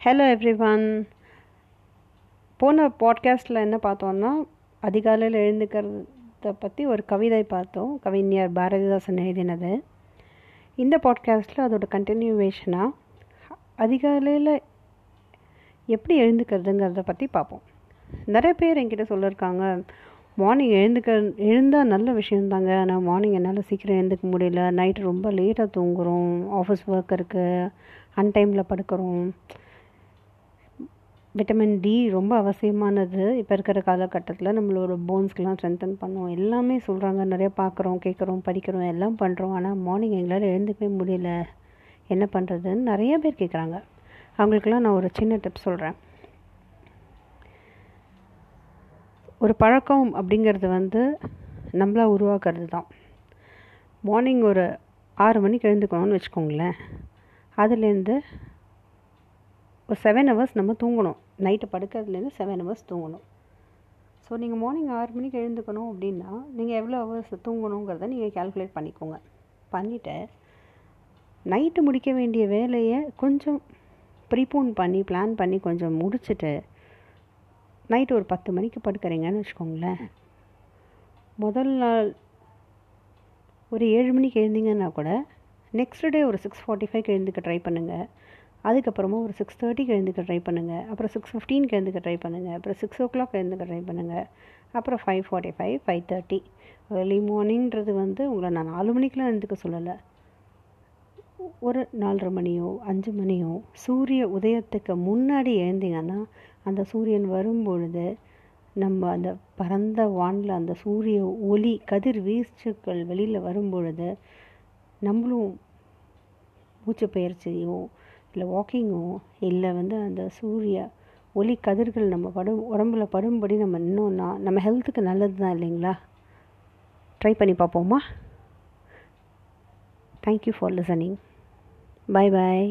Hello everyone போன பாட்காஸ்ட்டில் என்ன பார்த்தோன்னா அதிகாலையில் எழுந்துக்கிறத பற்றி ஒரு கவிதை பார்த்தோம். கவிஞர் பாரதிதாசன் எழுதினது. இந்த பாட்காஸ்ட்டில் அதோட கண்டினியூவேஷனாக அதிகாலையில் எப்படி எழுந்துக்கிறதுங்கிறத பற்றி பார்ப்போம். நிறைய பேர் என்கிட்ட சொல்லியிருக்காங்க மார்னிங் எழுந்துக்க எழுந்தால் நல்ல விஷயந்தாங்க ஆனால் மார்னிங் என்னால் சீக்கிரம் எழுந்துக்க முடியல. நைட்டு ரொம்ப லேட்டாக தூங்குகிறோம் ஆஃபீஸ் ஒர்க் இருக்குது அன்டைமில் படுக்கிறோம். விட்டமின் டி ரொம்ப அவசியமானது. இப்போ இருக்கிற காலகட்டத்தில் நம்மளோட போன்ஸ்க்கெலாம் ஸ்ட்ரென்தன் பண்ணுவோம். எல்லாமே சொல்கிறாங்க நிறைய பார்க்குறோம் கேட்குறோம் படிக்கிறோம் எல்லாம் பண்ணுறோம் ஆனால் மார்னிங் எங்களால் எழுந்துக்கவே முடியல. என்ன பண்ணுறதுன்னு நிறைய பேர் கேட்குறாங்க அவங்களுக்கெல்லாம் நான் ஒரு சின்ன டிப் சொல்கிறேன் ஒரு பழக்கம் அப்படிங்கிறது வந்து நம்மளாக உருவாக்குறது தான் மார்னிங் ஒரு ஆறு மணிக்கு எழுந்துக்கணும்னு வச்சுக்கோங்களேன். அதுலேருந்து ஒரு செவன் ஹவர்ஸ் நம்ம தூங்கணும். நைட்டு படுக்கிறதுலேருந்து செவன் ஹவர்ஸ் தூங்கணும். ஸோ நீங்கள் மார்னிங் ஆறு மணிக்கு எழுந்துக்கணும் அப்படின்னா நீங்கள் எவ்வளோ ஹவர்ஸ் தூங்கணுங்கிறத நீங்கள் கேல்குலேட் பண்ணிக்கோங்க. பண்ணிவிட்டு நைட்டு முடிக்க வேண்டிய வேலையை கொஞ்சம் ப்ரீபோன் பண்ணி பிளான் பண்ணி கொஞ்சம் முடிச்சுட்டு நைட்டு ஒரு பத்து மணிக்கு படுக்கிறீங்கன்னு வச்சுக்கோங்களேன். முதல் நாள் ஒரு ஏழு மணிக்கு எழுந்தீங்கன்னா கூட நெக்ஸ்ட் டே ஒரு சிக்ஸ் ஃபார்ட்டி ஃபைவ்க்கு எழுந்துக்க ட்ரை பண்ணுங்கள் அதுக்கப்புறமா ஒரு சிக்ஸ் தேர்ட்டிக்கு எழுந்துக்க ட்ரை பண்ணுங்கள் அப்புறம் சிக்ஸ் ஃபிஃப்டீனுக்கு எழுந்துக்க ட்ரை பண்ணுங்கள் அப்புறம் சிக்ஸ் ஓ கிளாக் எழுந்துக்க ட்ரை பண்ணுங்கள் அப்புறம் five forty five five thirty early மார்னிங்கிறது வந்து உங்களை நான் நாலு மணிக்கெலாம் எழுந்துக்க சொல்லலை. ஒரு நாலரை மணியோ அஞ்சு மணியோ சூரிய உதயத்துக்கு முன்னாடி எழுந்தீங்கன்னா அந்த சூரியன் வரும்பொழுது நம்ம அந்த பரந்த வானில் அந்த சூரிய ஒளி கதிர் வீச்சுக்கள் வெளியில் வரும்பொழுது நம்மளும் மூச்சு பயிற்சியோ இல்லை வாக்கிங்கோ இல்லை வந்து அந்த சூரிய ஒளி கதிர்கள் நம்ம படும் உடம்புல படும்படி நம்ம நின்னோன்னா நம்ம ஹெல்த்துக்கு நல்லது தான் இல்லைங்களா? ட்ரை பண்ணி பார்ப்போமா? Thank you for listening bye bye